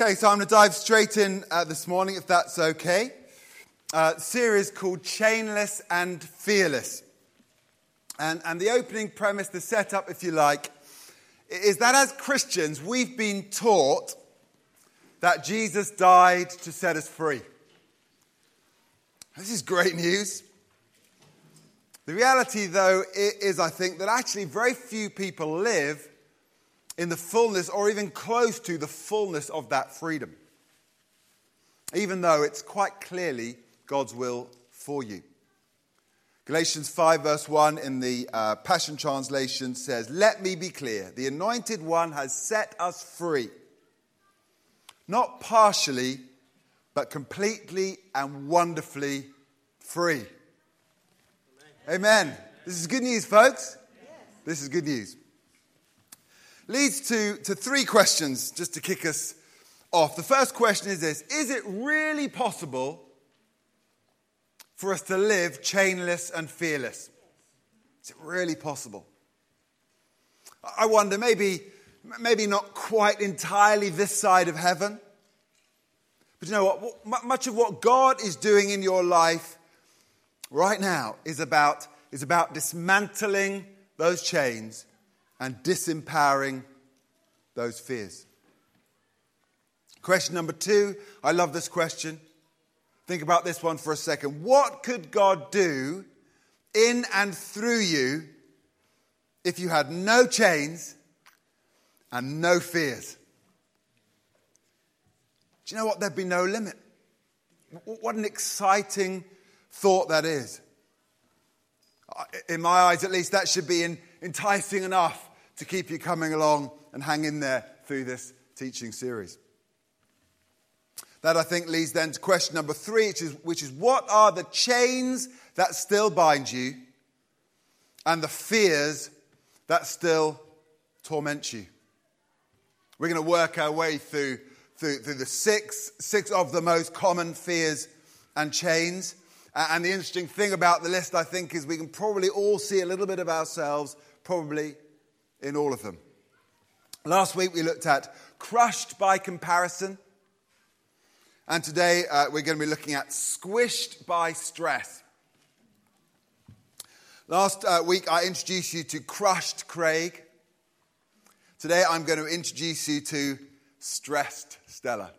Okay, so I'm going to dive straight in uh, this morning, if that's okay. Uh, series called Chainless and Fearless. And, and the opening premise, the setup, if you like, is that as Christians, we've been taught that Jesus died to set us free. This is great news. The reality, though, is, I think, that actually very few people live in the fullness or even close to the fullness of that freedom, even though it's quite clearly God's will for you. Galatians 5, verse 1 in the uh, Passion Translation says, Let me be clear, the Anointed One has set us free, not partially, but completely and wonderfully free. Amen. Amen. This is good news, folks. Yes. This is good news leads to, to three questions just to kick us off. The first question is this Is it really possible for us to live chainless and fearless? Is it really possible? I wonder, maybe, maybe not quite entirely this side of heaven. But you know what? Much of what God is doing in your life right now is about, is about dismantling those chains and disempowering those fears. Question number two, I love this question. Think about this one for a second. What could God do in and through you if you had no chains and no fears? Do you know what? There'd be no limit. What an exciting thought that is. In my eyes, at least, that should be enticing enough to keep you coming along and hang in there through this teaching series. That I think leads then to question number three, which is, which is what are the chains that still bind you and the fears that still torment you? We're going to work our way through, through, through the six, six of the most common fears and chains. And the interesting thing about the list, I think, is we can probably all see a little bit of ourselves, probably in all of them. Last week we looked at crushed by comparison. And today uh, we're going to be looking at squished by stress. Last uh, week I introduced you to crushed Craig. Today I'm going to introduce you to stressed Stella.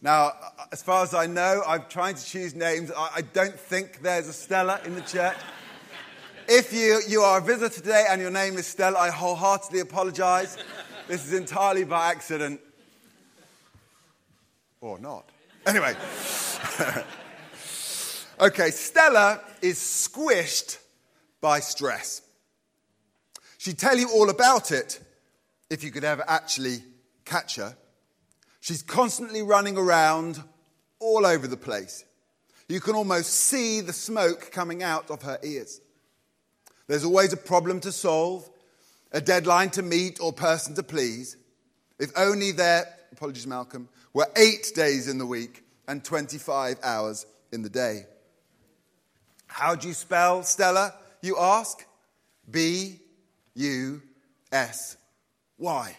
Now, as far as I know, I'm trying to choose names. I, I don't think there's a Stella in the church. If you, you are a visitor today and your name is Stella, I wholeheartedly apologize. This is entirely by accident. Or not. Anyway. okay, Stella is squished by stress. She'd tell you all about it if you could ever actually catch her. She's constantly running around all over the place. You can almost see the smoke coming out of her ears. There's always a problem to solve, a deadline to meet, or person to please. If only there, apologies, Malcolm, were eight days in the week and 25 hours in the day. How do you spell Stella, you ask? B U S Y.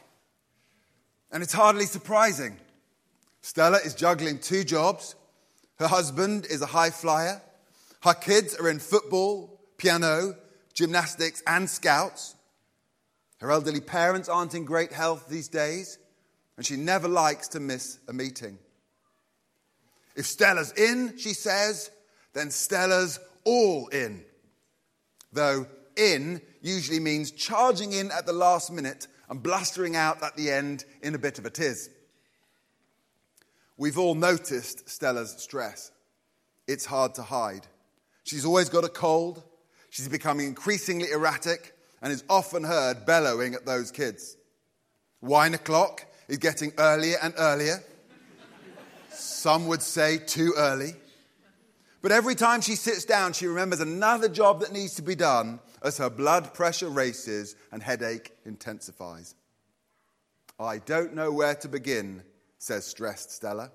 And it's hardly surprising. Stella is juggling two jobs. Her husband is a high flyer. Her kids are in football, piano, gymnastics, and scouts. Her elderly parents aren't in great health these days, and she never likes to miss a meeting. If Stella's in, she says, then Stella's all in. Though in usually means charging in at the last minute and blustering out at the end in a bit of a tiz. We've all noticed Stella's stress. It's hard to hide. She's always got a cold, She's becoming increasingly erratic and is often heard bellowing at those kids. Wine o'clock is getting earlier and earlier. Some would say too early. But every time she sits down, she remembers another job that needs to be done as her blood pressure races and headache intensifies. I don't know where to begin, says stressed Stella.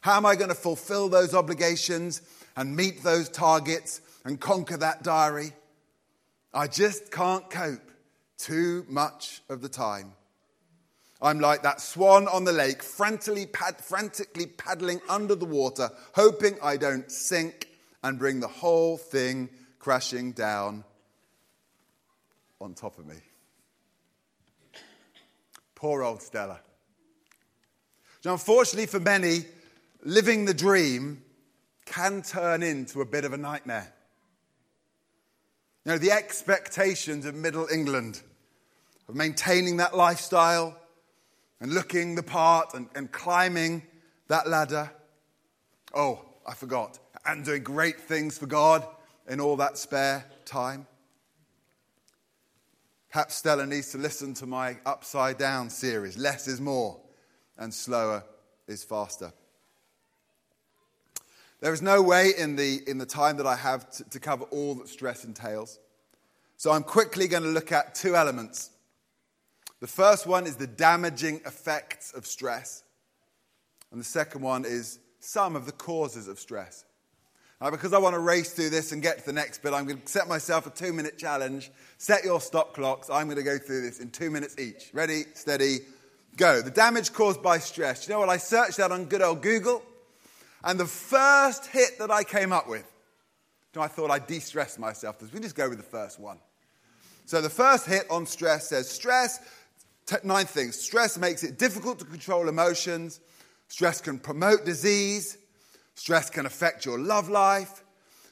How am I going to fulfill those obligations and meet those targets and conquer that diary. I just can't cope too much of the time. I'm like that swan on the lake, frantically, pad- frantically paddling under the water, hoping I don't sink and bring the whole thing crashing down on top of me. Poor old Stella. Now, unfortunately for many, living the dream can turn into a bit of a nightmare. You know, the expectations of Middle England of maintaining that lifestyle and looking the part and, and climbing that ladder. Oh, I forgot. And doing great things for God in all that spare time. Perhaps Stella needs to listen to my Upside Down series Less is more, and slower is faster. There is no way in the, in the time that I have to, to cover all that stress entails. So I'm quickly going to look at two elements. The first one is the damaging effects of stress, and the second one is some of the causes of stress. Now, because I want to race through this and get to the next bit, I'm going to set myself a two minute challenge. Set your stop clocks. I'm going to go through this in two minutes each. Ready, steady, go. The damage caused by stress. You know what? I searched that on good old Google, and the first hit that I came up with, I thought I'd de stress myself. We just go with the first one. So the first hit on stress says stress, t- nine things. Stress makes it difficult to control emotions, stress can promote disease. Stress can affect your love life.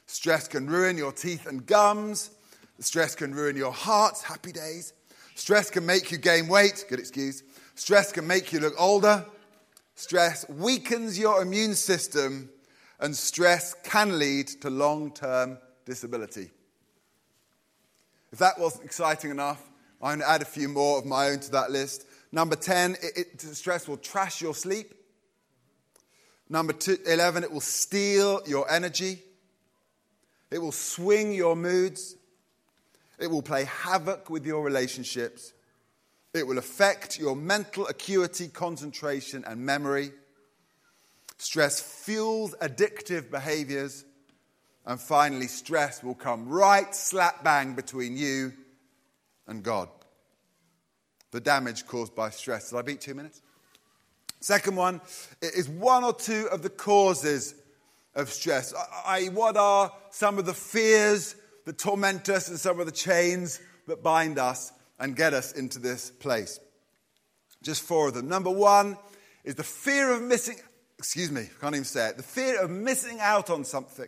Stress can ruin your teeth and gums. Stress can ruin your heart. Happy days. Stress can make you gain weight. Good excuse. Stress can make you look older. Stress weakens your immune system. And stress can lead to long term disability. If that wasn't exciting enough, I'm going to add a few more of my own to that list. Number 10, it, it, stress will trash your sleep. Number two, 11, it will steal your energy. It will swing your moods. It will play havoc with your relationships. It will affect your mental acuity, concentration, and memory. Stress fuels addictive behaviors. And finally, stress will come right slap bang between you and God. The damage caused by stress. Did I beat two minutes? Second one is one or two of the causes of stress. I.e., what are some of the fears that torment us and some of the chains that bind us and get us into this place? Just four of them. Number one is the fear of missing, excuse me, I can't even say it, the fear of missing out on something.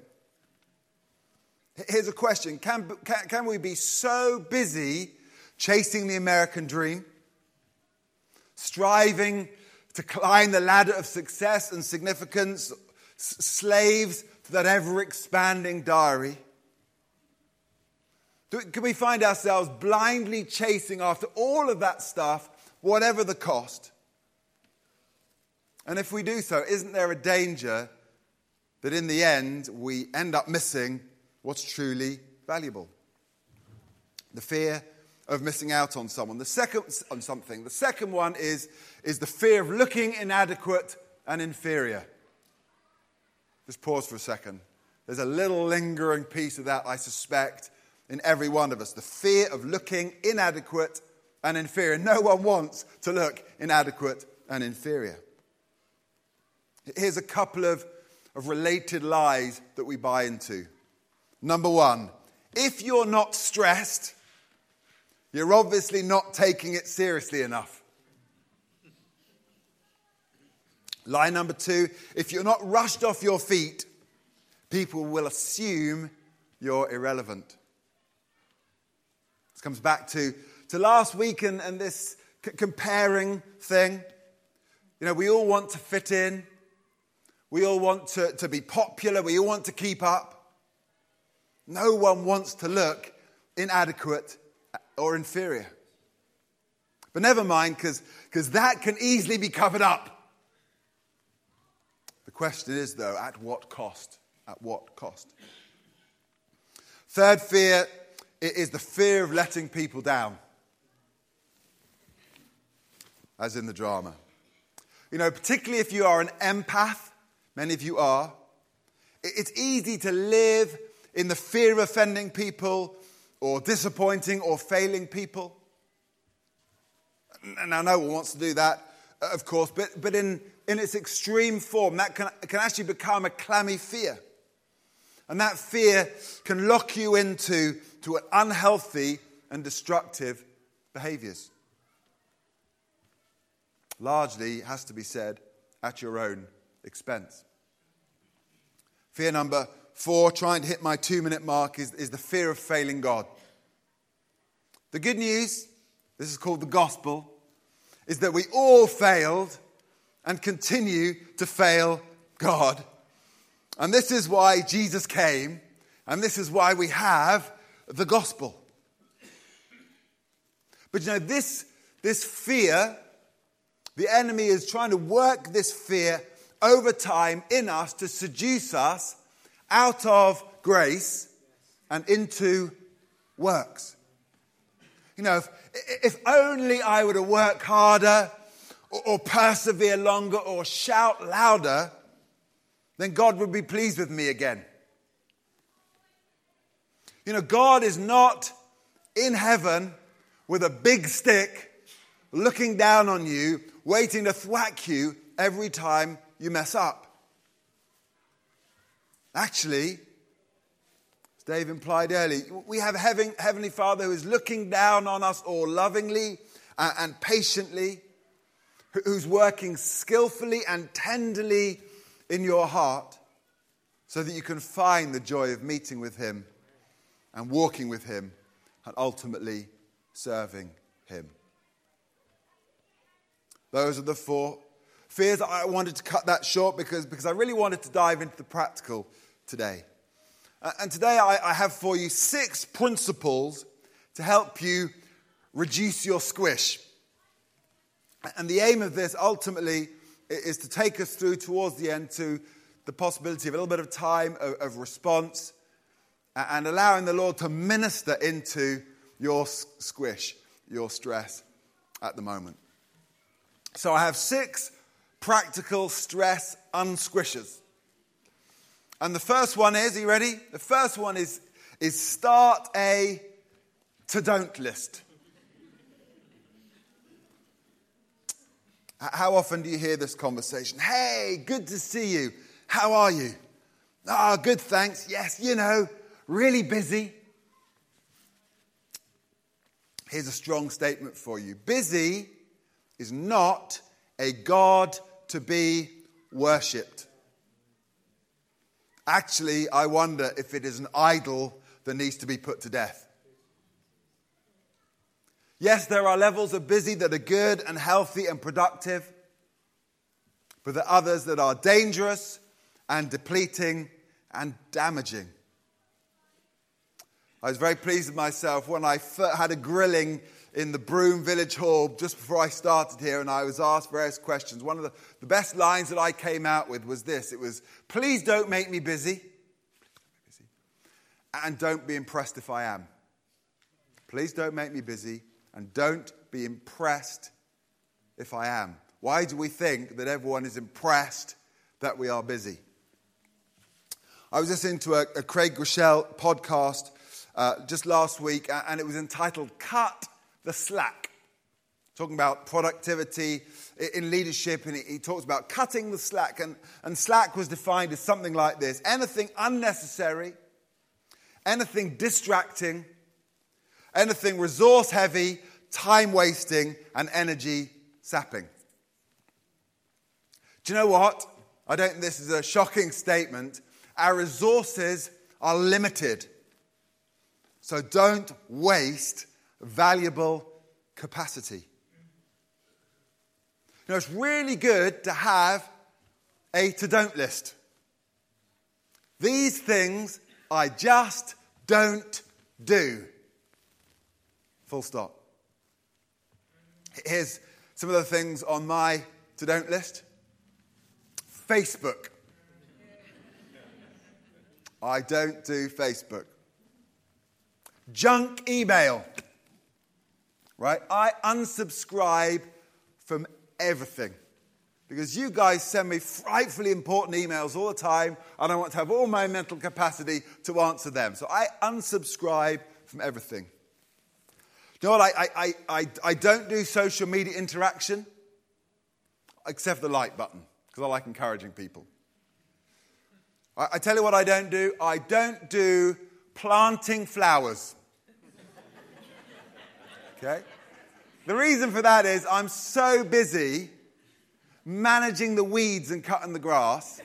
Here's a question Can, can, can we be so busy chasing the American dream, striving to climb the ladder of success and significance, s- slaves to that ever expanding diary? Can we find ourselves blindly chasing after all of that stuff, whatever the cost? And if we do so, isn't there a danger that in the end we end up missing what's truly valuable? The fear of missing out on someone. The second on something. The second one is, is the fear of looking inadequate and inferior. Just pause for a second. There's a little lingering piece of that, I suspect, in every one of us. The fear of looking inadequate and inferior. No one wants to look inadequate and inferior. Here's a couple of, of related lies that we buy into. Number one, if you're not stressed, you're obviously not taking it seriously enough. Lie number two if you're not rushed off your feet, people will assume you're irrelevant. This comes back to, to last week and, and this c- comparing thing. You know, we all want to fit in, we all want to, to be popular, we all want to keep up. No one wants to look inadequate or inferior. But never mind, because that can easily be covered up. The question is, though, at what cost? At what cost? Third fear is the fear of letting people down, as in the drama. You know, particularly if you are an empath, many of you are, it's easy to live in the fear of offending people or disappointing or failing people. Now, no one wants to do that, uh, of course, but, but in, in its extreme form, that can, can actually become a clammy fear. And that fear can lock you into to unhealthy and destructive behaviors. Largely, has to be said, at your own expense. Fear number four, trying to hit my two minute mark, is, is the fear of failing God. The good news, this is called the gospel, is that we all failed and continue to fail God. And this is why Jesus came, and this is why we have the gospel. But you know, this, this fear, the enemy is trying to work this fear over time in us to seduce us out of grace and into works. You know, if, if only I were to work harder or, or persevere longer or shout louder, then God would be pleased with me again. You know, God is not in heaven with a big stick looking down on you, waiting to thwack you every time you mess up. Actually, as Dave implied earlier, we have a Heavenly Father who is looking down on us all lovingly and patiently, who's working skillfully and tenderly in your heart so that you can find the joy of meeting with Him and walking with Him and ultimately serving Him. Those are the four fears. I wanted to cut that short because, because I really wanted to dive into the practical today. Uh, and today I, I have for you six principles to help you reduce your squish. And the aim of this ultimately is to take us through towards the end to the possibility of a little bit of time of, of response and allowing the Lord to minister into your squish, your stress at the moment. So I have six practical stress unsquishers. And the first one is, are you ready? The first one is, is start a to don't list. How often do you hear this conversation? Hey, good to see you. How are you? Ah, oh, good, thanks. Yes, you know, really busy. Here's a strong statement for you busy is not a God to be worshipped. Actually, I wonder if it is an idol that needs to be put to death. Yes, there are levels of busy that are good and healthy and productive, but there are others that are dangerous and depleting and damaging. I was very pleased with myself when I had a grilling in the Broome Village Hall just before I started here, and I was asked various questions. One of the, the best lines that I came out with was this it was, Please don't make me busy, and don't be impressed if I am. Please don't make me busy, and don't be impressed if I am. Why do we think that everyone is impressed that we are busy? I was listening to a, a Craig Groeschel podcast uh, just last week, and it was entitled Cut the slack. Talking about productivity in leadership, and he talks about cutting the slack. And, and slack was defined as something like this anything unnecessary, anything distracting, anything resource heavy, time wasting, and energy sapping. Do you know what? I don't think this is a shocking statement. Our resources are limited. So don't waste valuable capacity. You know, it's really good to have a to don't list. These things I just don't do. Full stop. Here's some of the things on my to don't list Facebook. I don't do Facebook. Junk email right? I unsubscribe from everything because you guys send me frightfully important emails all the time, and I want to have all my mental capacity to answer them. So I unsubscribe from everything. you know what? I, I, I, I don't do social media interaction except the like button because I like encouraging people. I, I tell you what I don't do I don't do planting flowers. Okay? The reason for that is I'm so busy managing the weeds and cutting the grass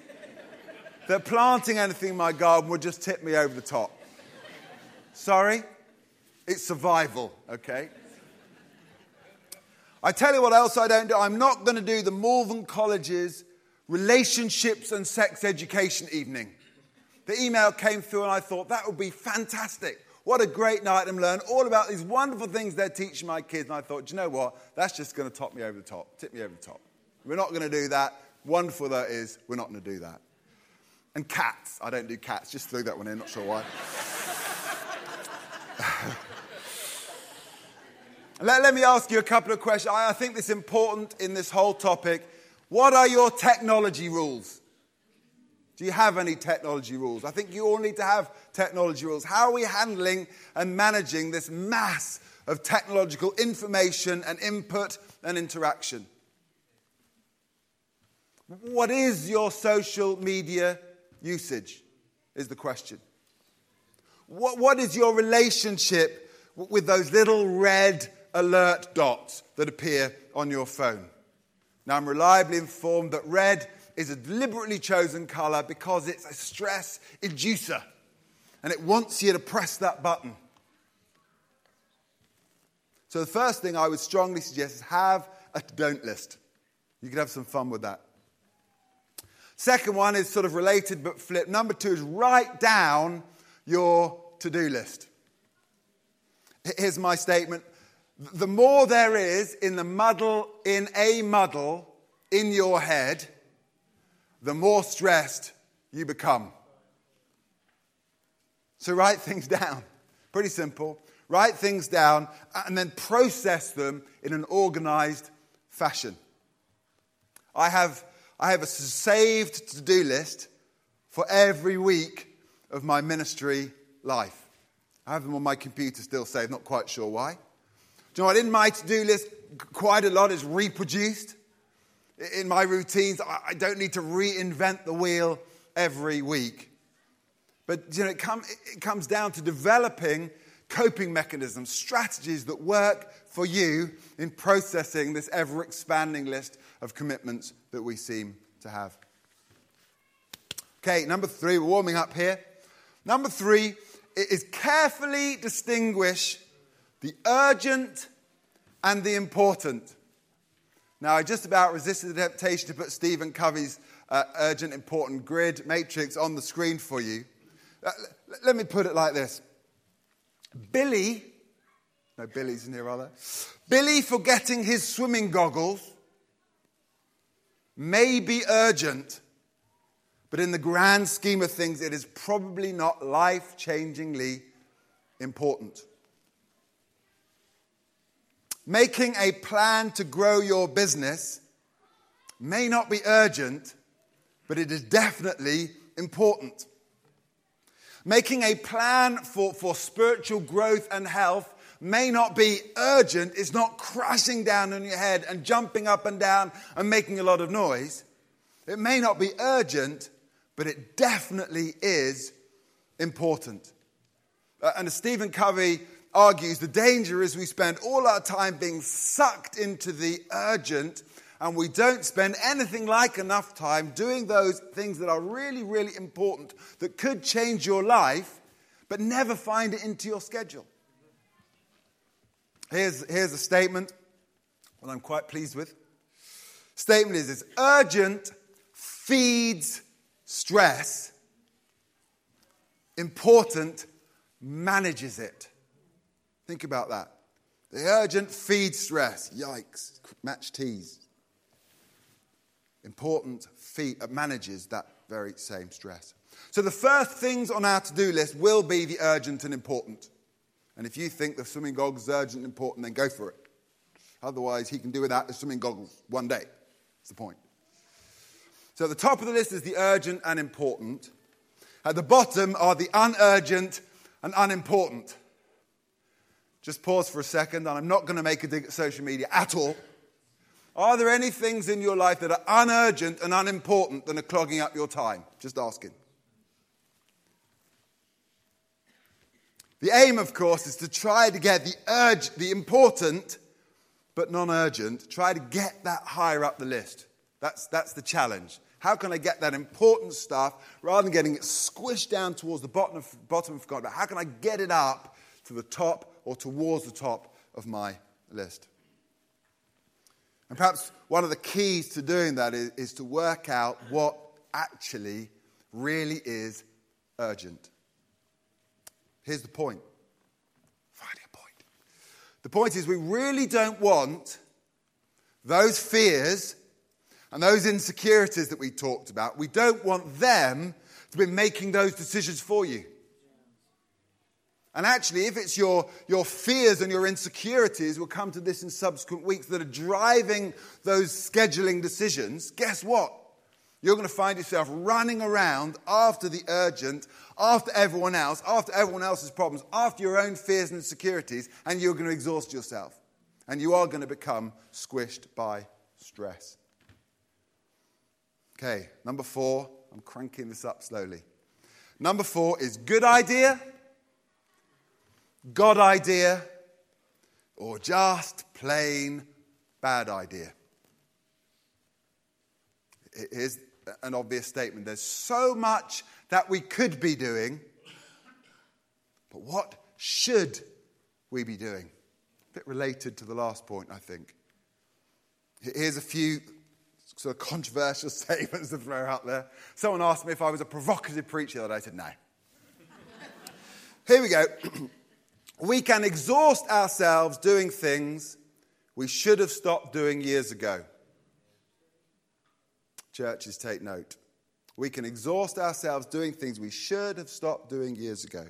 that planting anything in my garden would just tip me over the top. Sorry? It's survival, okay? I tell you what else I don't do. I'm not going to do the Malvern College's relationships and sex education evening. The email came through and I thought that would be fantastic. What a great night and learn all about these wonderful things they're teaching my kids. And I thought, you know what? That's just going to top me over the top, tip me over the top. We're not going to do that. Wonderful that is, we're not going to do that. And cats. I don't do cats. Just threw that one in, not sure why. let, let me ask you a couple of questions. I, I think this is important in this whole topic. What are your technology rules? Do you have any technology rules? I think you all need to have technology rules. How are we handling and managing this mass of technological information and input and interaction? What is your social media usage? Is the question. What, what is your relationship with those little red alert dots that appear on your phone? Now, I'm reliably informed that red is a deliberately chosen color because it's a stress inducer and it wants you to press that button. So, the first thing I would strongly suggest is have a don't list. You could have some fun with that. Second one is sort of related but flip. Number two is write down your to do list. Here's my statement the more there is in the muddle, in a muddle in your head, the more stressed you become. So write things down. Pretty simple. Write things down and then process them in an organized fashion. I have, I have a saved to do list for every week of my ministry life. I have them on my computer still saved, not quite sure why. Do you know what? In my to do list, quite a lot is reproduced. In my routines, I don't need to reinvent the wheel every week. But you know, it, come, it comes down to developing coping mechanisms, strategies that work for you in processing this ever expanding list of commitments that we seem to have. Okay, number three, we're warming up here. Number three is carefully distinguish the urgent and the important. Now, I just about resisted the temptation to put Stephen Covey's uh, urgent, important grid matrix on the screen for you. Uh, let me put it like this Billy, no, Billy's in here, rather. Billy forgetting his swimming goggles may be urgent, but in the grand scheme of things, it is probably not life changingly important. Making a plan to grow your business may not be urgent, but it is definitely important. Making a plan for, for spiritual growth and health may not be urgent, it's not crashing down on your head and jumping up and down and making a lot of noise. It may not be urgent, but it definitely is important. Uh, and as Stephen Covey argues the danger is we spend all our time being sucked into the urgent and we don't spend anything like enough time doing those things that are really, really important that could change your life, but never find it into your schedule. Here's, here's a statement that I'm quite pleased with. Statement is this urgent feeds stress, important manages it. Think about that. The urgent feeds stress. Yikes. Match teas. Important uh, manages that very same stress. So the first things on our to do list will be the urgent and important. And if you think the swimming goggles is urgent and important, then go for it. Otherwise, he can do without the swimming goggles one day. That's the point. So at the top of the list is the urgent and important. At the bottom are the unurgent and unimportant. Just pause for a second, and I'm not going to make a dig at social media at all. Are there any things in your life that are unurgent and unimportant that are clogging up your time? Just asking. The aim, of course, is to try to get the urge, the important but non urgent, try to get that higher up the list. That's, that's the challenge. How can I get that important stuff rather than getting it squished down towards the bottom of, bottom of God? How can I get it up to the top or towards the top of my list? And perhaps one of the keys to doing that is, is to work out what actually really is urgent. Here's the point. Finally, a point. The point is, we really don't want those fears and those insecurities that we talked about, we don't want them to be making those decisions for you. And actually, if it's your, your fears and your insecurities, we'll come to this in subsequent weeks, that are driving those scheduling decisions, guess what? You're going to find yourself running around after the urgent, after everyone else, after everyone else's problems, after your own fears and insecurities, and you're going to exhaust yourself. And you are going to become squished by stress. Okay, number four, I'm cranking this up slowly. Number four is good idea God idea, or just plain bad idea. Here's an obvious statement there's so much that we could be doing, but what should we be doing? A bit related to the last point, I think. Here's a few sort of controversial statements to throw out there. Someone asked me if I was a provocative preacher that I said no. Here we go. We can exhaust ourselves doing things we should have stopped doing years ago. Churches, take note. We can exhaust ourselves doing things we should have stopped doing years ago.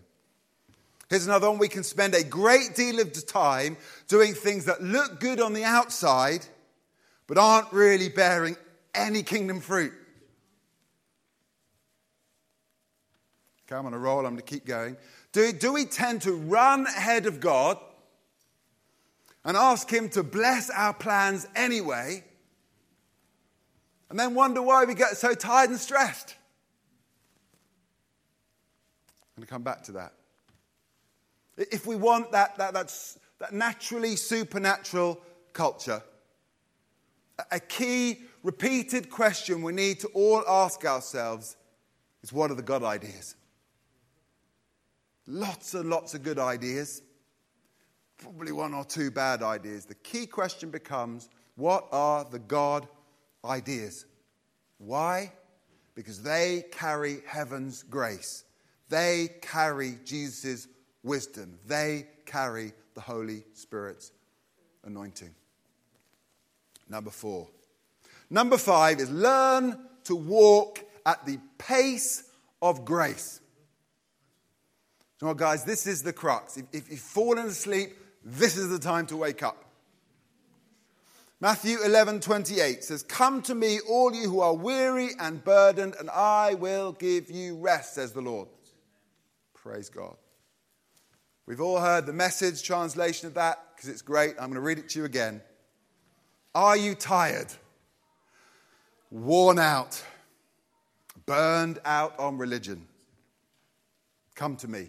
Here's another one. We can spend a great deal of time doing things that look good on the outside, but aren't really bearing any kingdom fruit. Okay, I'm on a roll. I'm going to keep going. Do, do we tend to run ahead of God and ask Him to bless our plans anyway, and then wonder why we get so tired and stressed? I'm going to come back to that. If we want that, that, that's, that naturally supernatural culture, a key repeated question we need to all ask ourselves is what are the God ideas? Lots and lots of good ideas, probably one or two bad ideas. The key question becomes what are the God ideas? Why? Because they carry heaven's grace, they carry Jesus' wisdom, they carry the Holy Spirit's anointing. Number four. Number five is learn to walk at the pace of grace. So, guys, this is the crux. If, if you've fallen asleep, this is the time to wake up. Matthew 11, 28 says, Come to me, all you who are weary and burdened, and I will give you rest, says the Lord. Praise God. We've all heard the message translation of that because it's great. I'm going to read it to you again. Are you tired, worn out, burned out on religion? Come to me.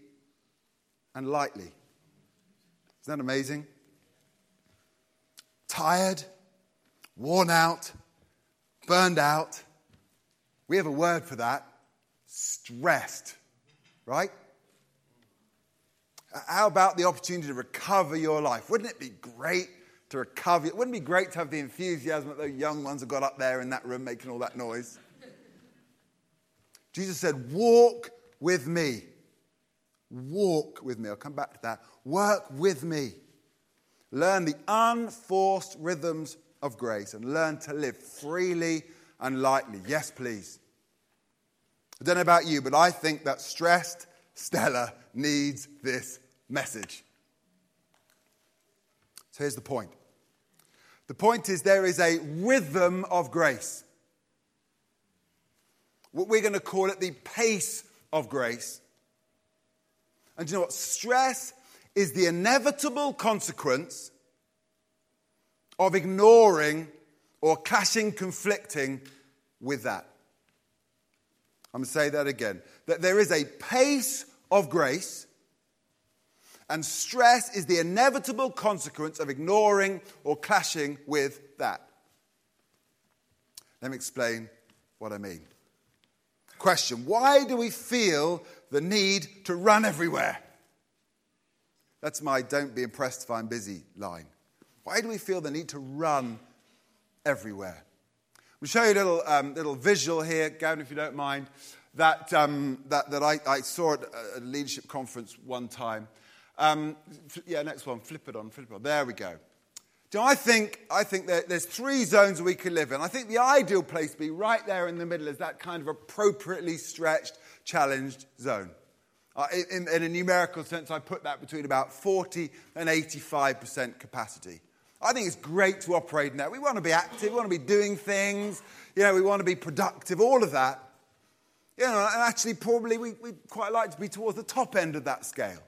and lightly. Isn't that amazing? Tired, worn out, burned out. We have a word for that stressed, right? Uh, how about the opportunity to recover your life? Wouldn't it be great to recover? It Wouldn't be great to have the enthusiasm that those young ones have got up there in that room making all that noise? Jesus said, Walk with me. Walk with me. I'll come back to that. Work with me. learn the unforced rhythms of grace, and learn to live freely and lightly. Yes, please. I don't know about you, but I think that stressed Stella needs this message. So here's the point the point is there is a rhythm of grace. What we're going to call it the pace of grace. And you know what? Stress is the inevitable consequence of ignoring or clashing, conflicting with that. I'm going to say that again. That there is a pace of grace, and stress is the inevitable consequence of ignoring or clashing with that. Let me explain what I mean. Question Why do we feel the need to run everywhere? That's my don't be impressed if I'm busy line. Why do we feel the need to run everywhere? We'll show you a little, um, little visual here, Gavin, if you don't mind, that, um, that, that I, I, saw at a leadership conference one time. Um, yeah, next one, flip it on, flip it on. There we go. Do I think, I think there's three zones we can live in. I think the ideal place to be right there in the middle is that kind of appropriately stretched, challenged zone. Uh, in, in, a numerical sense, I put that between about 40 and 85% capacity. I think it's great to operate in that. We want to be active, we want to be doing things, you know, we want to be productive, all of that. You know, and actually, probably we, we quite like to be towards the top end of that scale.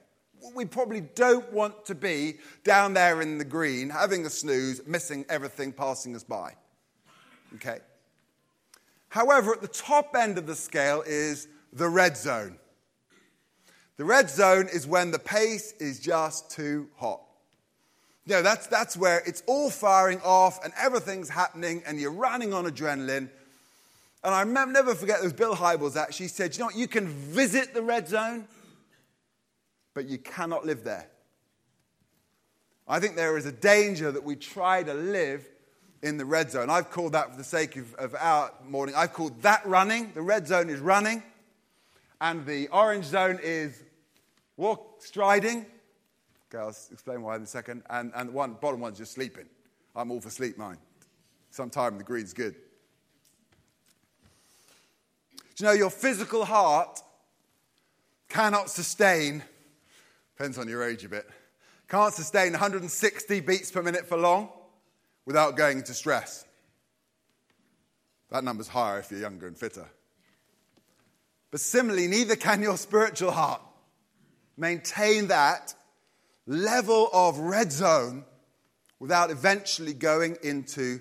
We probably don't want to be down there in the green, having a snooze, missing everything passing us by. Okay? However, at the top end of the scale is the red zone. The red zone is when the pace is just too hot. You know, that's, that's where it's all firing off and everything's happening and you're running on adrenaline. And I remember, never forget, there was Bill Hybels actually said, you know what, you can visit the red zone, but you cannot live there. I think there is a danger that we try to live in the red zone. I've called that, for the sake of, of our morning, I've called that running. The red zone is running and the orange zone is walk, striding. Okay, I'll explain why in a second. And, and the one, bottom one's just sleeping. I'm all for sleep, mine. Sometime the green's good. Do you know your physical heart cannot sustain, depends on your age a bit, can't sustain 160 beats per minute for long without going into stress. That number's higher if you're younger and fitter. But similarly, neither can your spiritual heart maintain that level of red zone without eventually going into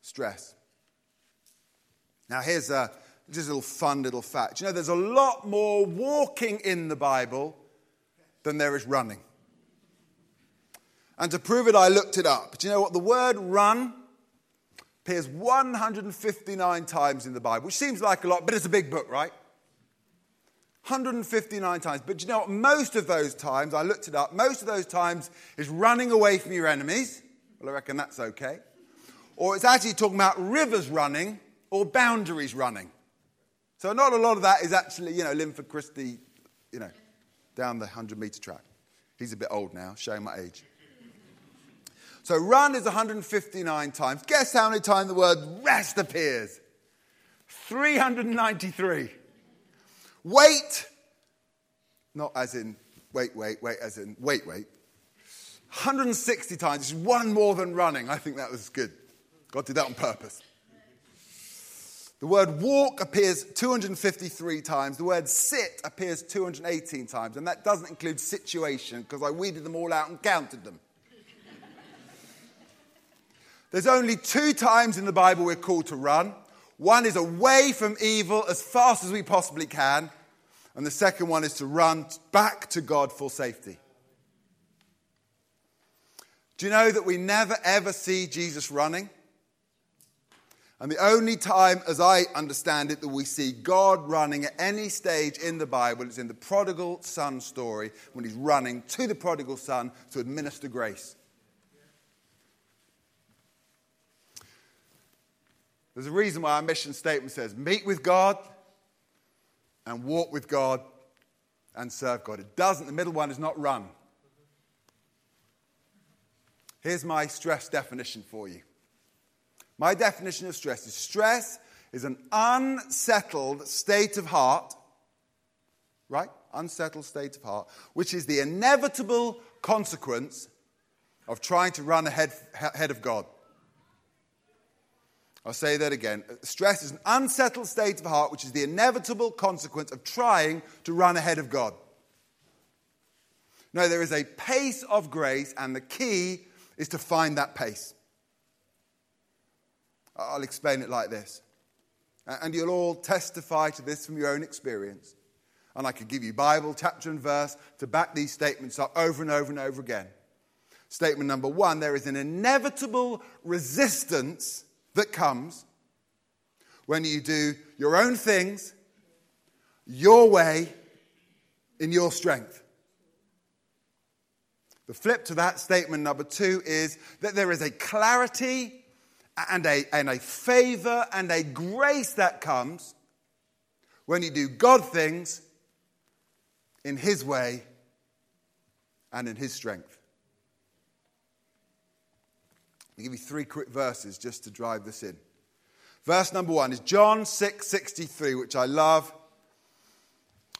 stress. Now, here's a, just a little fun little fact. You know, there's a lot more walking in the Bible than there is running. And to prove it, I looked it up. Do you know what? The word run appears 159 times in the Bible, which seems like a lot, but it's a big book, right? 159 times. But you know what? Most of those times, I looked it up, most of those times is running away from your enemies. Well, I reckon that's okay. Or it's actually talking about rivers running or boundaries running. So not a lot of that is actually, you know, Linford Christie, you know, down the 100 meter track. He's a bit old now, showing my age. So run is 159 times. Guess how many times the word rest appears? 393. Wait, not as in wait, wait, wait, as in wait, wait. 160 times, it's one more than running. I think that was good. God did that on purpose. The word walk appears 253 times. The word sit appears 218 times. And that doesn't include situation because I weeded them all out and counted them. There's only two times in the Bible we're called to run. One is away from evil as fast as we possibly can. And the second one is to run back to God for safety. Do you know that we never ever see Jesus running? And the only time, as I understand it, that we see God running at any stage in the Bible is in the prodigal son story when he's running to the prodigal son to administer grace. There's a reason why our mission statement says meet with God and walk with God and serve God. It doesn't, the middle one is not run. Here's my stress definition for you. My definition of stress is stress is an unsettled state of heart, right? Unsettled state of heart, which is the inevitable consequence of trying to run ahead, ahead of God. I'll say that again. Stress is an unsettled state of heart, which is the inevitable consequence of trying to run ahead of God. No, there is a pace of grace, and the key is to find that pace. I'll explain it like this. And you'll all testify to this from your own experience. And I could give you Bible, chapter, and verse to back these statements up over and over and over again. Statement number one there is an inevitable resistance that comes when you do your own things, your way, in your strength. The flip to that statement, number two, is that there is a clarity and a, and a favor and a grace that comes when you do God things in His way and in His strength. I'll give you three quick verses just to drive this in. Verse number one is John 6 63, which I love,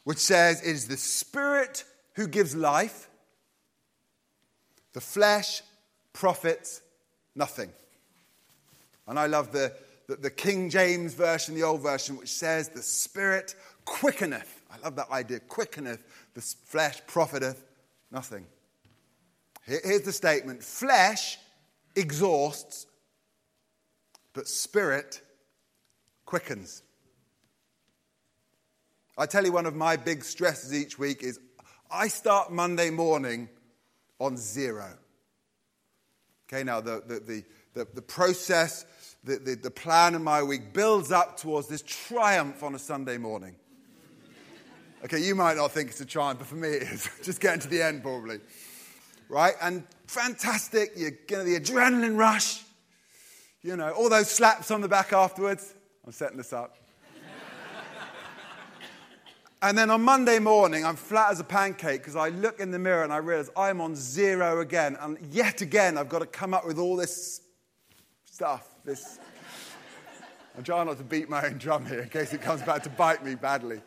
which says, It is the Spirit who gives life, the flesh profits nothing. And I love the, the, the, King James version, the old version, which says, The Spirit quickeneth. I love that idea quickeneth, the flesh profiteth nothing. Here's the statement flesh exhausts, but spirit quickens. I tell you, one of my big stresses each week is I start Monday morning on zero. Okay, now the, the, the, the, process, the, the, the plan of my week builds up towards this triumph on a Sunday morning. Okay, you might not think it's a triumph, but for me it is. Just getting to the end, probably right? And fantastic, you're getting the adrenaline rush, you know, all those slaps on the back afterwards. I'm setting this up. and then on Monday morning, I'm flat as a pancake because I look in the mirror and I realize I'm on zero again. And yet again, I've got to come up with all this stuff. This. I'm trying not to beat my own drum here in case it comes back to bite me badly.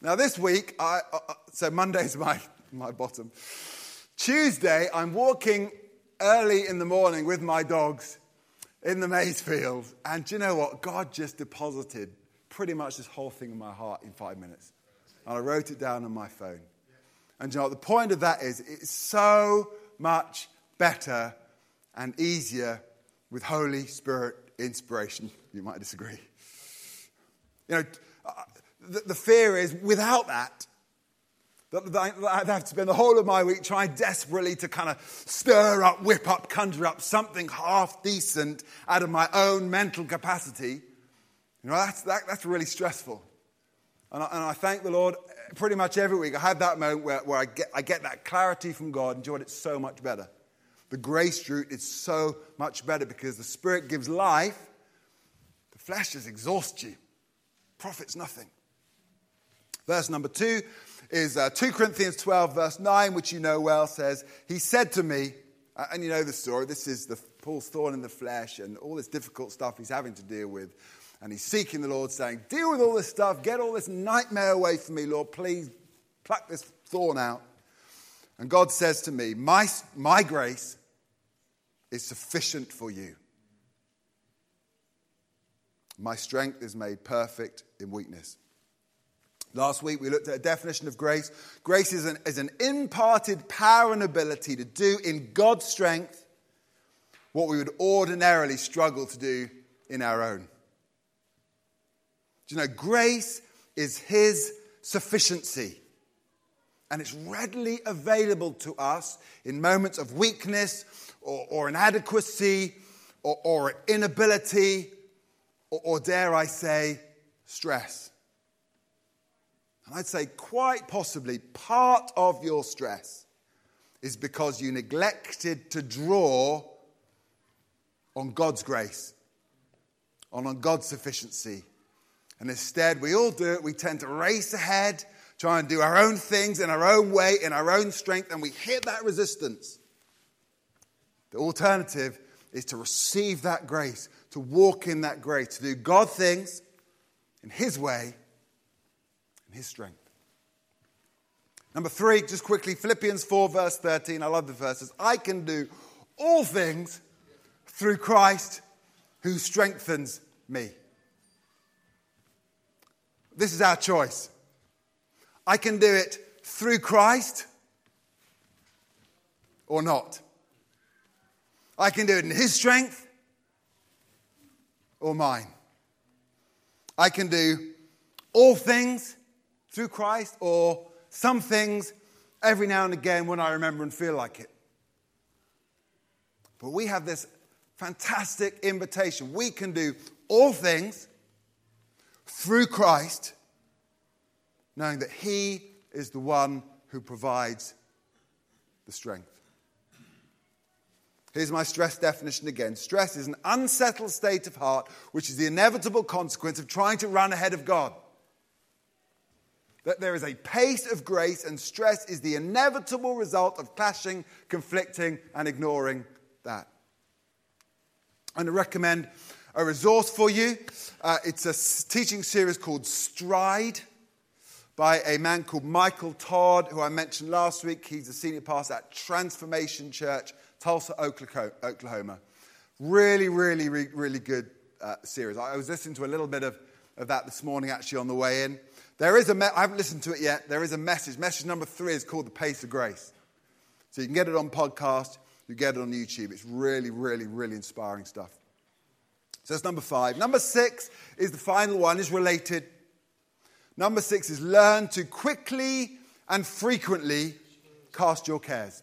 Now, this week, I, uh, uh so Monday's my my bottom. Tuesday, I'm walking early in the morning with my dogs in the maize field. And do you know what? God just deposited pretty much this whole thing in my heart in five minutes. And I wrote it down on my phone. And you know what? The point of that is it's so much better and easier with Holy Spirit inspiration. You might disagree. You know, uh, the, the fear is without that, that I'd have to spend the whole of my week trying desperately to kind of stir up, whip up, conjure up something half decent out of my own mental capacity. You know, that's, that, that's really stressful. And I, and I, thank the Lord pretty much every week. I have that moment where, where I, get, I get that clarity from God, and know It's so much better. The grace route is so much better because the Spirit gives life, the flesh just exhausts you, profits nothing. Verse number two is uh, 2 Corinthians 12, verse 9, which you know well, says, He said to me, and you know the story, this is the Paul's thorn in the flesh and all this difficult stuff he's having to deal with. And he's seeking the Lord, saying, Deal with all this stuff, get all this nightmare away from me, Lord, please pluck this thorn out. And God says to me, My, my grace is sufficient for you. My strength is made perfect in weakness. Last week we looked at a definition of grace. Grace is an, is an imparted power and ability to do in God's strength what we would ordinarily struggle to do in our own. Do you know, grace is His sufficiency. And it's readily available to us in moments of weakness or, or inadequacy or, or inability or, or, dare I say, stress. And I'd say, quite possibly, part of your stress is because you neglected to draw on God's grace, on, on God's sufficiency. And instead, we all do it. We tend to race ahead, try and do our own things in our own way, in our own strength, and we hit that resistance. The alternative is to receive that grace, to walk in that grace, to do God things in His way, His strength. Number three, just quickly, Philippians 4, verse 13. I love the verses. I can do all things through Christ who strengthens me. This is our choice. I can do it through Christ or not. I can do it in His strength or mine. I can do all things through Christ or some things every now and again when I remember and feel like it. But we have this fantastic invitation. We can do all things through Christ, knowing that He is the one who provides the strength. Here's my stress definition again stress is an unsettled state of heart, which is the inevitable consequence of trying to run ahead of God. That there is a pace of grace, and stress is the inevitable result of clashing, conflicting, and ignoring that. And I recommend a resource for you. Uh, it's a teaching series called Stride by a man called Michael Todd, who I mentioned last week. He's a senior pastor at Transformation Church Tulsa, Oklahoma. Really, really, really, really good uh, series. I was listening to a little bit of, of that this morning actually on the way in. There is a, me- I haven't listened to it yet. There is a message. Message number three is called The Pace of Grace. So you can get it on podcast, you get it on YouTube. It's really, really, really inspiring stuff. So that's number five. Number six is the final one, is related. Number six is learn to quickly and frequently cast your cares.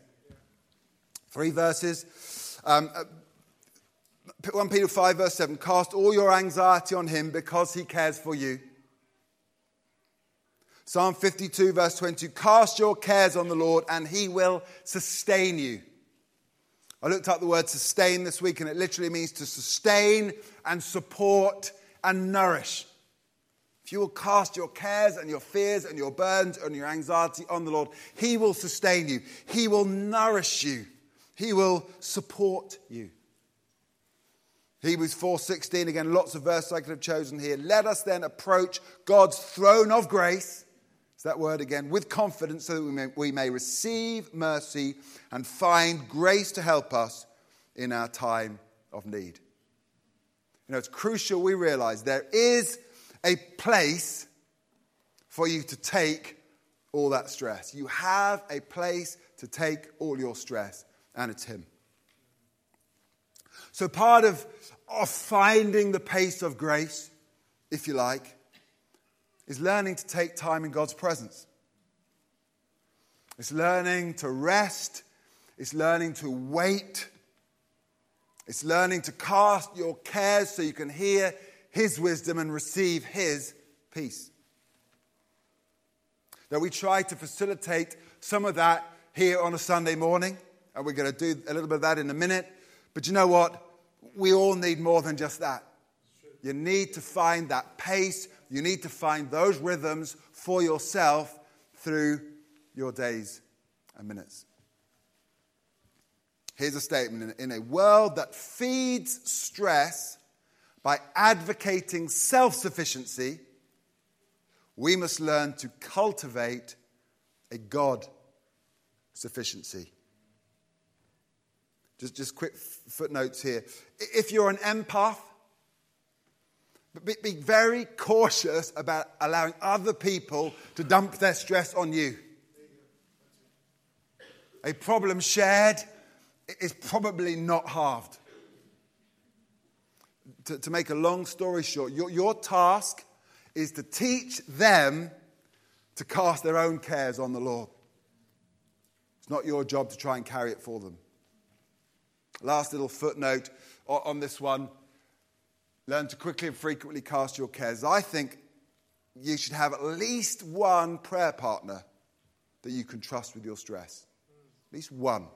Three verses. Um, 1 uh, Peter 5, verse 7 Cast all your anxiety on him because he cares for you. Psalm 52, verse 22 Cast your cares on the Lord and he will sustain you. I looked up the word sustain this week and it literally means to sustain and support and nourish. If you will cast your cares and your fears and your burdens and your anxiety on the Lord, He will sustain you. He will nourish you. He will support you. Hebrews 4:16 again lots of verses I could have chosen here. Let us then approach God's throne of grace. Is that word again with confidence so that we may, we may receive mercy and find grace to help us in our time of need. You know, it's crucial we realize there is a place for you to take all that stress. You have a place to take all your stress and it's Him. So, part of, of finding the pace of grace, if you like, is learning to take time in God's presence. It's learning to rest, it's learning to wait, it's learning to cast your cares so you can hear His wisdom and receive His peace. Now, we try to facilitate some of that here on a Sunday morning and we're going to do a little bit of that in a minute. But you know what? We all need more than just that. You need to find that pace, you need to find those rhythms for yourself through your days and minutes. Here's a statement In a world that feeds stress by advocating self sufficiency, we must learn to cultivate a God sufficiency. Just, just quick footnotes here. If you're an empath, be, be very cautious about allowing other people to dump their stress on you. A problem shared is probably not halved. To, to make a long story short, your, your task is to teach them to cast their own cares on the Lord. It's not your job to try and carry it for them. Last little footnote on this one learn to quickly and frequently cast your cares. I think you should have at least one prayer partner that you can trust with your stress. At least one.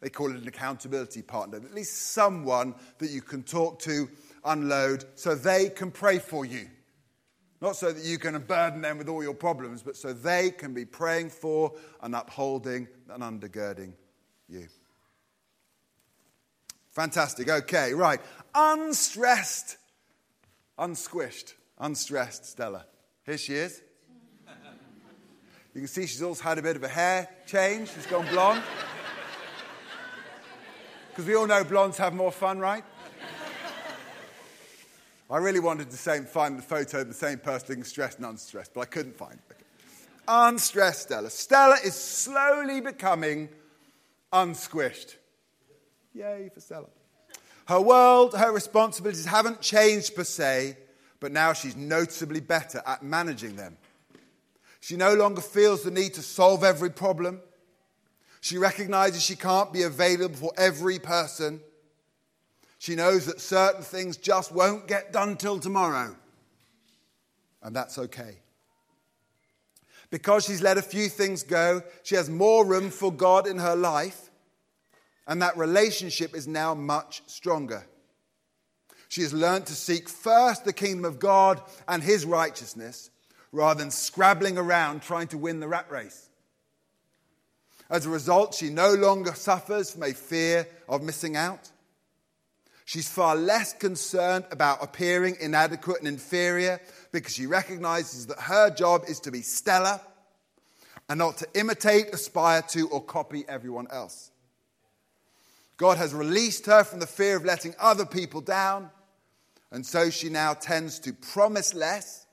They call it an accountability partner. At least someone that you can talk to, unload, so they can pray for you. Not so that you can burden them with all your problems, but so they can be praying for and upholding and undergirding you. Fantastic. Okay, right. Unstressed, unsquished, unstressed Stella. Here she is. You can see she's also had a bit of a hair change. She's gone blonde. Because we all know blondes have more fun, right? I really wanted to find the photo of the same person looking stressed and unstressed, but I couldn't find it. Unstressed Stella. Stella is slowly becoming unsquished. Yay for Stella. Her world, her responsibilities haven't changed per se, but now she's noticeably better at managing them. She no longer feels the need to solve every problem. She recognizes she can't be available for every person. She knows that certain things just won't get done till tomorrow. And that's okay. Because she's let a few things go, she has more room for God in her life, and that relationship is now much stronger. She has learned to seek first the kingdom of God and his righteousness rather than scrabbling around trying to win the rat race. As a result, she no longer suffers from a fear of missing out. She's far less concerned about appearing inadequate and inferior because she recognizes that her job is to be stellar and not to imitate, aspire to, or copy everyone else. God has released her from the fear of letting other people down, and so she now tends to promise less,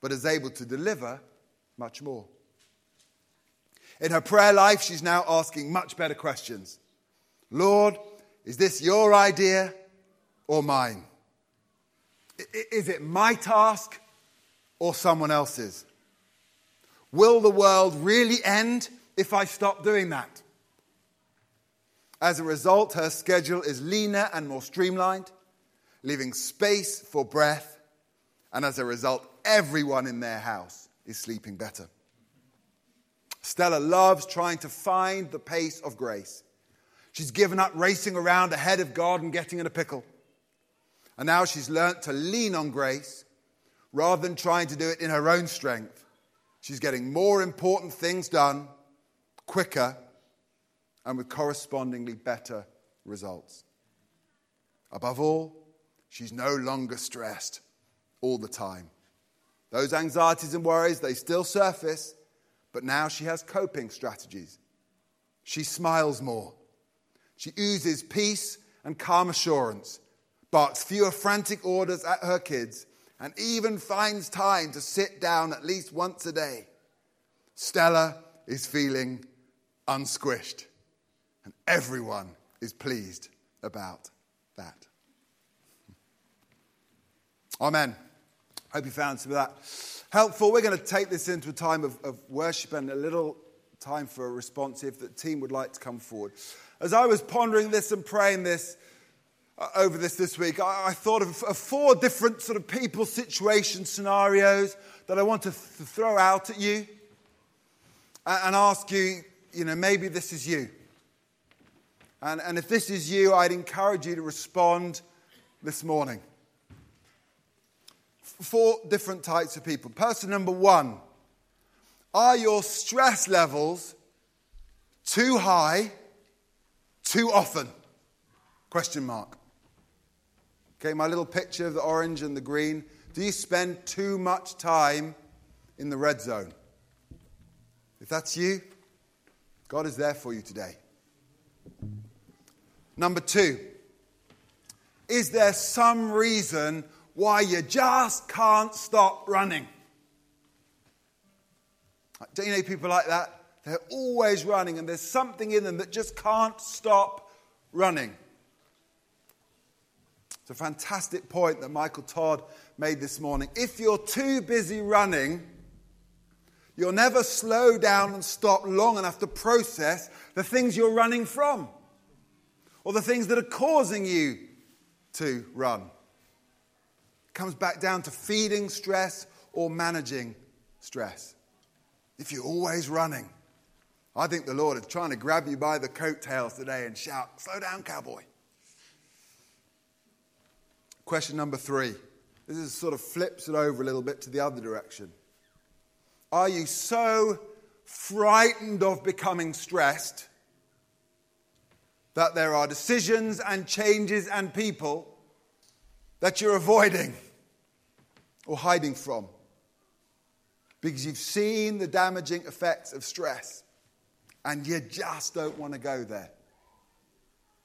but is able to deliver much more. In her prayer life, she's now asking much better questions. Lord, is this your idea or mine? Is it my task or someone else's? Will the world really end if I stop doing that? As a result, her schedule is leaner and more streamlined, leaving space for breath, and as a result, everyone in their house is sleeping better. Stella loves trying to find the pace of grace. She's given up racing around ahead of God and getting in a pickle. And now she's learnt to lean on grace rather than trying to do it in her own strength. She's getting more important things done quicker and with correspondingly better results. Above all, she's no longer stressed all the time. Those anxieties and worries, they still surface, but now she has coping strategies. She smiles more. She oozes peace and calm assurance, barks fewer frantic orders at her kids, and even finds time to sit down at least once a day. Stella is feeling unsquished, and everyone is pleased about that. Amen. Hope you found some of that helpful. We're going to take this into a time of, of worship and a little time for a response if the team would like to come forward. As I was pondering this and praying this uh, over this this week, I, thought of, four different sort of people, situation, scenarios that I want to th- throw out at you and, ask you, you know, maybe this is you. And, and if this is you, I'd encourage you to respond this morning. Four different types of people. Person number one are your stress levels too high too often? Question mark. Okay, my little picture of the orange and the green. Do you spend too much time in the red zone? If that's you, God is there for you today. Number two, is there some reason why you just can't stop running? Don't you know people like that? They're always running, and there's something in them that just can't stop running. It's a fantastic point that Michael Todd made this morning. If you're too busy running, you'll never slow down and stop long enough to process the things you're running from or the things that are causing you to run. It comes back down to feeding stress or managing stress. If you're always running, I think the Lord is trying to grab you by the coattails today and shout, Slow down, cowboy. Question number three. This is sort of flips it over a little bit to the other direction. Are you so frightened of becoming stressed that there are decisions and changes and people that you're avoiding or hiding from because you've seen the damaging effects of stress and you just don't want to go there.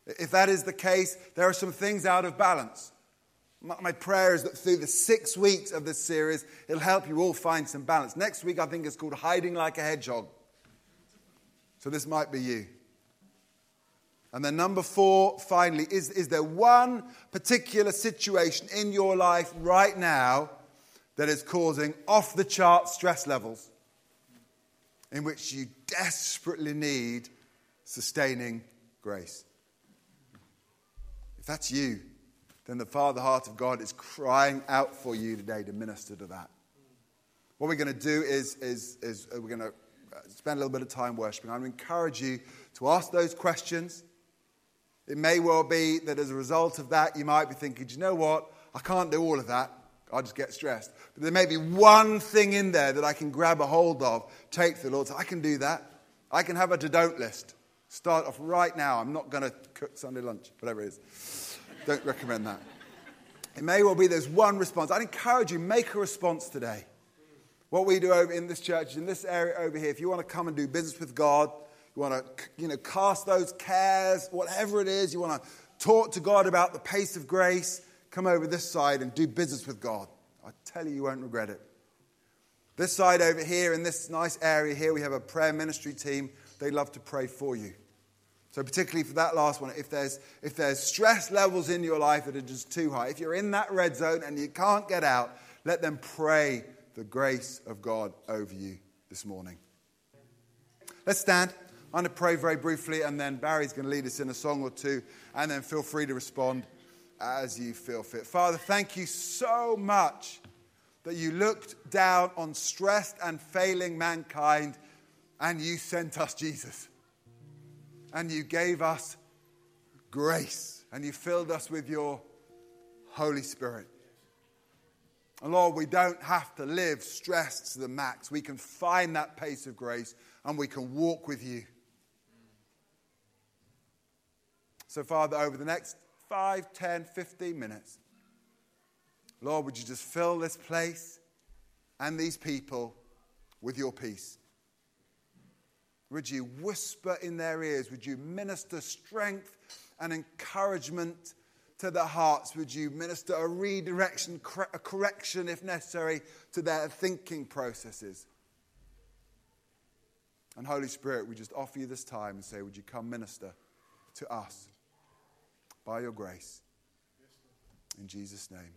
If that is the case, there are some things out of balance. My prayer is that through the six weeks of this series, it'll help you all find some balance. Next week, I think it's called Hiding Like a Hedgehog. So this might be you. And then, number four, finally, is, is there one particular situation in your life right now that is causing off the chart stress levels in which you desperately need sustaining grace? If that's you, then the Father heart of God is crying out for you today to minister to that. What we're going to do is, is, is uh, we're going to uh, spend a little bit of time worshiping. I'm going to encourage you to ask those questions. It may well be that as a result of that, you might be thinking, you know what? I can't do all of that. I'll just get stressed. But there may be one thing in there that I can grab a hold of, take the Lord. So I can do that. I can have a to don't list. Start off right now. I'm not going to cook Sunday lunch, whatever it is. Don't recommend that. It may well be there's one response. I'd encourage you, make a response today. What we do over in this church, in this area over here, if you want to come and do business with God, you want to you know, cast those cares, whatever it is, you want to talk to God about the pace of grace, come over this side and do business with God. I tell you, you won't regret it. This side over here, in this nice area here, we have a prayer ministry team. They love to pray for you. So, particularly for that last one, if there's, if there's stress levels in your life that are just too high, if you're in that red zone and you can't get out, let them pray the grace of God over you this morning. Let's stand. I'm going to pray very briefly, and then Barry's going to lead us in a song or two, and then feel free to respond as you feel fit. Father, thank you so much that you looked down on stressed and failing mankind and you sent us Jesus and you gave us grace and you filled us with your Holy Spirit. And Lord, we don't have to live stressed to the max. We can find that pace of grace and we can walk with you. So, Father, over the next 5, 10, 15 minutes, Lord, would you just fill this place and these people with your peace? Would you whisper in their ears? Would you minister strength and encouragement to their hearts? Would you minister a redirection, a correction if necessary, to their thinking processes? And Holy Spirit, we just offer you this time and say, Would you come minister to us by your grace? In Jesus' name,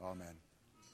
amen.